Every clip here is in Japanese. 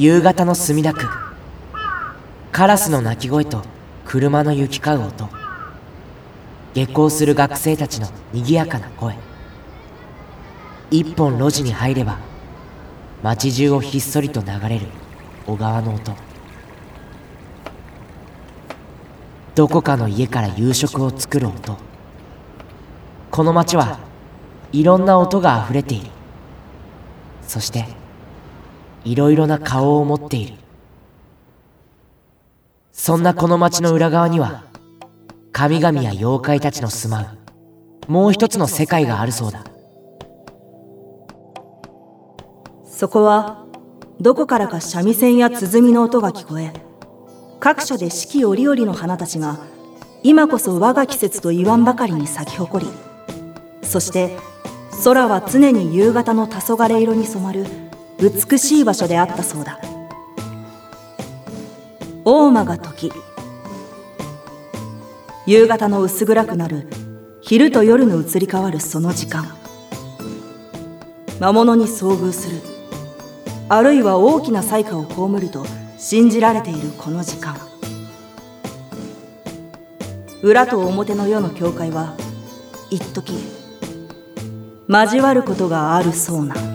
夕方の墨田区。カラスの鳴き声と車の行き交う音。下校する学生たちの賑やかな声。一本路地に入れば街中をひっそりと流れる小川の音。どこかの家から夕食を作る音。この街はいろんな音があふれている。そしていろいろな顔を持っている。そんなこの街の裏側には神々や妖怪たちの住まうもう一つの世界があるそうだ。そこはどこからか三味線や鼓の音が聞こえ各所で四季折々の花たちが今こそ我が季節と言わんばかりに咲き誇りそして空は常に夕方の黄昏色に染まる美しい場所であったそうだ。大間が時夕方の薄暗くなる昼と夜の移り変わるその時間。魔物に遭遇するあるいは大きな災禍を被ると信じられているこの時間。裏と表の世の境界は一時交わることがあるそうな。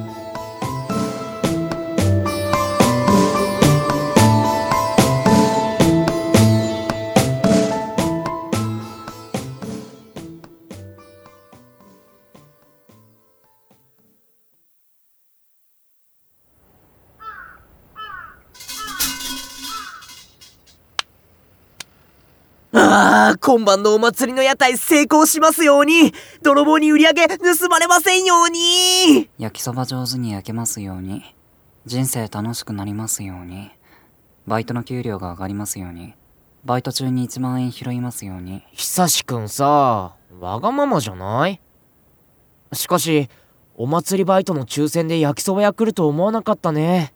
ああ、今晩のお祭りの屋台成功しますように。泥棒に売り上げ盗まれませんように。焼きそば上手に焼けますように。人生楽しくなりますように。バイトの給料が上がりますように。バイト中に1万円拾いますように。久しくんさわがままじゃない？しかしお祭りバイトの抽選で焼きそば屋来ると思わなかったね。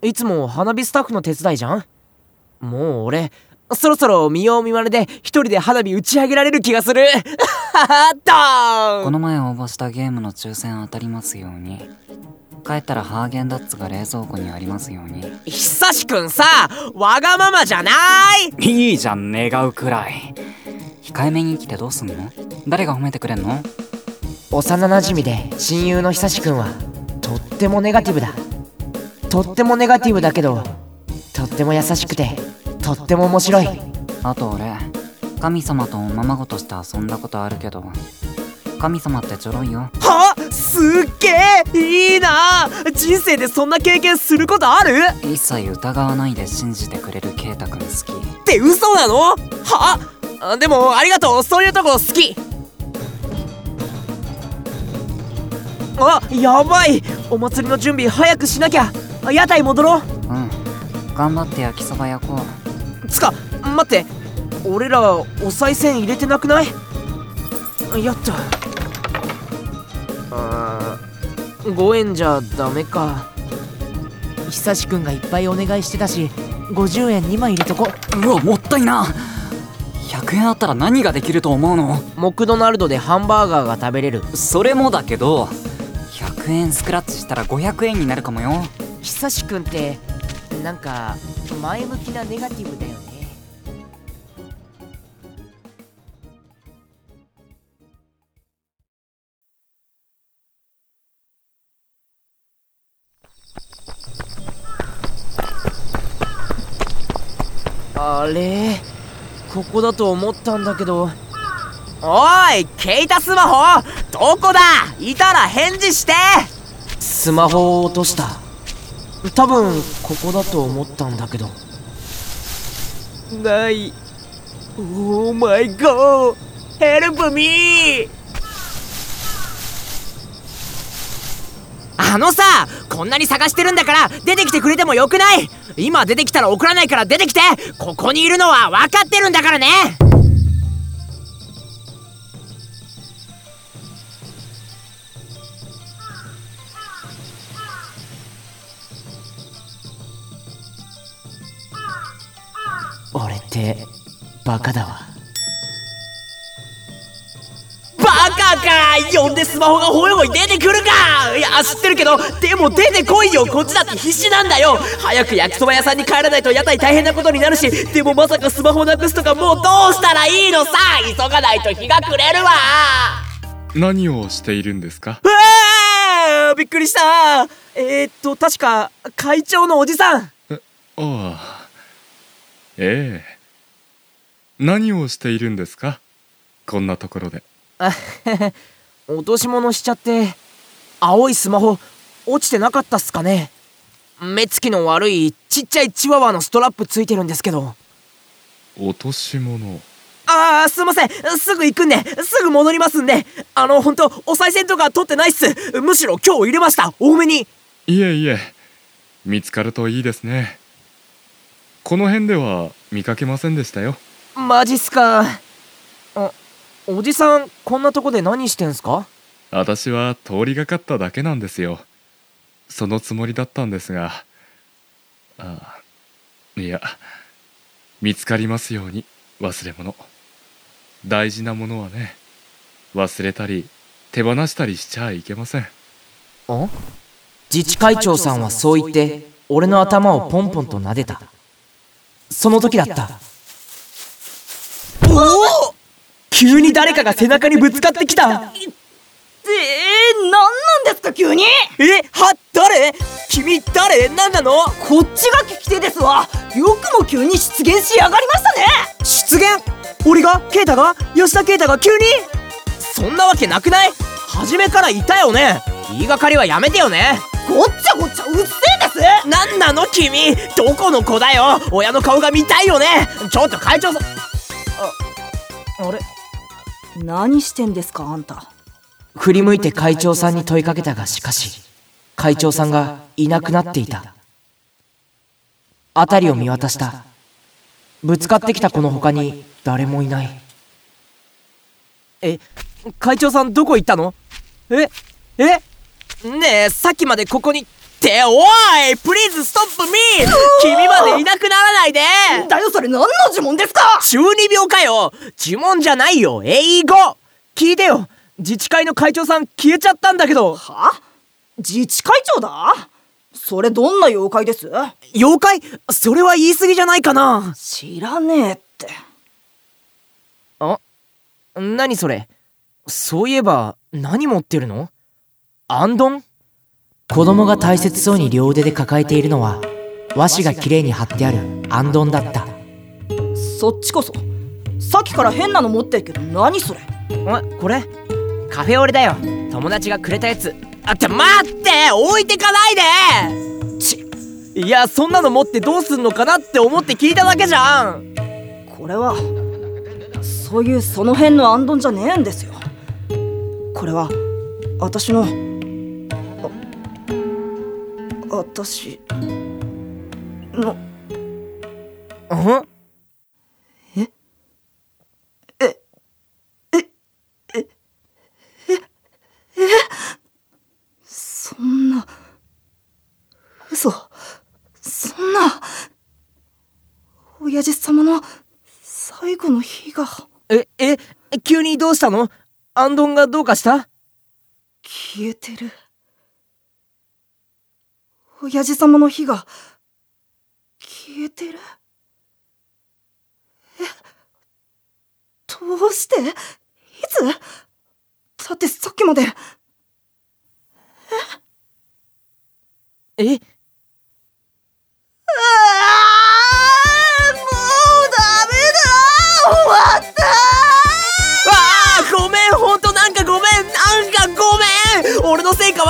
いつも花火スタッフの手伝いじゃん？もう俺そろそろ見よう見まねで一人で花火打ち上げられる気がする。ドーンこの前応募したゲームの抽選当たりますように。帰ったらハーゲンダッツが冷蔵庫にありますように。久しくんさわがままじゃない。いいじゃん願うくらい。控えめに生きてどうすんの？誰が褒めてくれんの？幼なじみで親友の久しくんはとってもネガティブだ。とってもネガティブだけどとっても優しくてとっても面白い。あと俺神様とおままごとして遊んだことあるけど神様ってちょろいよ。は？すっげえいいな！人生でそんな経験することある？一切疑わないで信じてくれるケイタくん好き。って嘘なの？は？あでもありがとう。そういうとこ好き。あやばい！お祭りの準備早くしなきゃ。屋台戻ろう。うん。頑張って焼きそば焼こうつか待って。俺らお賽銭入れてなくない？やった。あー5円じゃダメか。久しくんがいっぱいお願いしてたし50円2枚入れとこ。うわもったいな。100円あったら何ができると思うの？モクドナルドでハンバーガーが食べれる。それもだけど100円スクラッチしたら500円になるかもよ。久しくんってなんか前向きなネガティブだよねあれ？ここだと思ったんだけど。おいケイタスマホ！どこだ？いたら返事して！スマホを落とした。多分ここだと思ったんだけど。ない。オーマイゴーヘルプミーあのさこんなに探してるんだから出てきてくれてもよくない。今出てきたら怒らないから出てきて。ここにいるのは分かってるんだからねってバカだわ。バカか呼んでスマホがホイホイ出てくるか。いや知ってるけどでも出てこいよ。こっちだって必死なんだよ。早く焼きそば屋さんに帰らないと屋台大変なことになるしでもまさかスマホなくすとかもうどうしたらいいのさ。急がないと日が暮れるわ。何をしているんですか？うわーびっくりした。えー、っと確か会長のおじさん。ああ。ええ何をしているんですか？こんなところで。落とし物しちゃって青いスマホ落ちてなかったっすかね。目つきの悪いちっちゃいチワワのストラップついてるんですけど。落とし物。あーすいません。すぐ行くんですぐ戻りますんで。あの本当お賽銭とか取ってないっす。むしろ今日入れました。多めに。いえいえ。見つかるといいですね。この辺では見かけませんでしたよマジっすか。あおじさんこんなとこで何してんすか？私は通りがかっただけなんですよ。そのつもりだったんですが。ああいや見つかりますように忘れ物。大事なものはね忘れたり手放したりしちゃいけません。あ？自治会長さんはそう言って俺の頭をポンポンと撫でた。その時だったおお急に誰かが背中にぶつかってきた。えー、なんなんですか急に？えは誰？君誰？何なの？こっちが聞き手ですわ。よくも急に出現しやがりましたね。出現俺がケイタが？吉田ケイタが急に？そんなわけなくない？初めからいたよね。言いがかりはやめてよね。ごっちゃごっちゃうっせえです。なんなの君？どこの子だよ？親の顔が見たいよね。ちょっと会長さんあれ？何してんですかあんた。振り向いて会長さんに問いかけたがしかし会長さんがいなくなっていた。辺りを見渡した。ぶつかってきた子の他に誰もいない。え会長さんどこ行ったの？え？え？ねえさっきまでここにっておいプリーズストップミー君までいなくならないで!だよそれ何の呪文ですか?中二病かよ!呪文じゃないよ英語!聞いてよ!自治会の会長さん消えちゃったんだけど!は?自治会長だ?それどんな妖怪です?妖怪?それは言い過ぎじゃないかな!知らねえって。何それ?そういえば何持ってるの?アンドン?子供が大切そうに両腕で抱えているのは和紙がきれいに貼ってあるアンドンだった。そっちこそ。さっきから変なの持ってるけど何それ？おこれ。カフェオレだよ。友達がくれたやつ。あって待って！置いてかないで！ちいやそんなの持ってどうすんのかなって思って聞いただけじゃん。これはそういうその辺のアンドンじゃねえんですよ。これは私のあ私の。うん？そんな。嘘。そんな。親父様の最後の日が。え？え？急にどうしたの？アンドンがどうかした？消えてる親父様の火が消えてる？えどうして？いつ？だってさっきまで。え？ああもうダメだ！終わった！わあごめんほんとなんかごめんなんかごめん！俺のせいか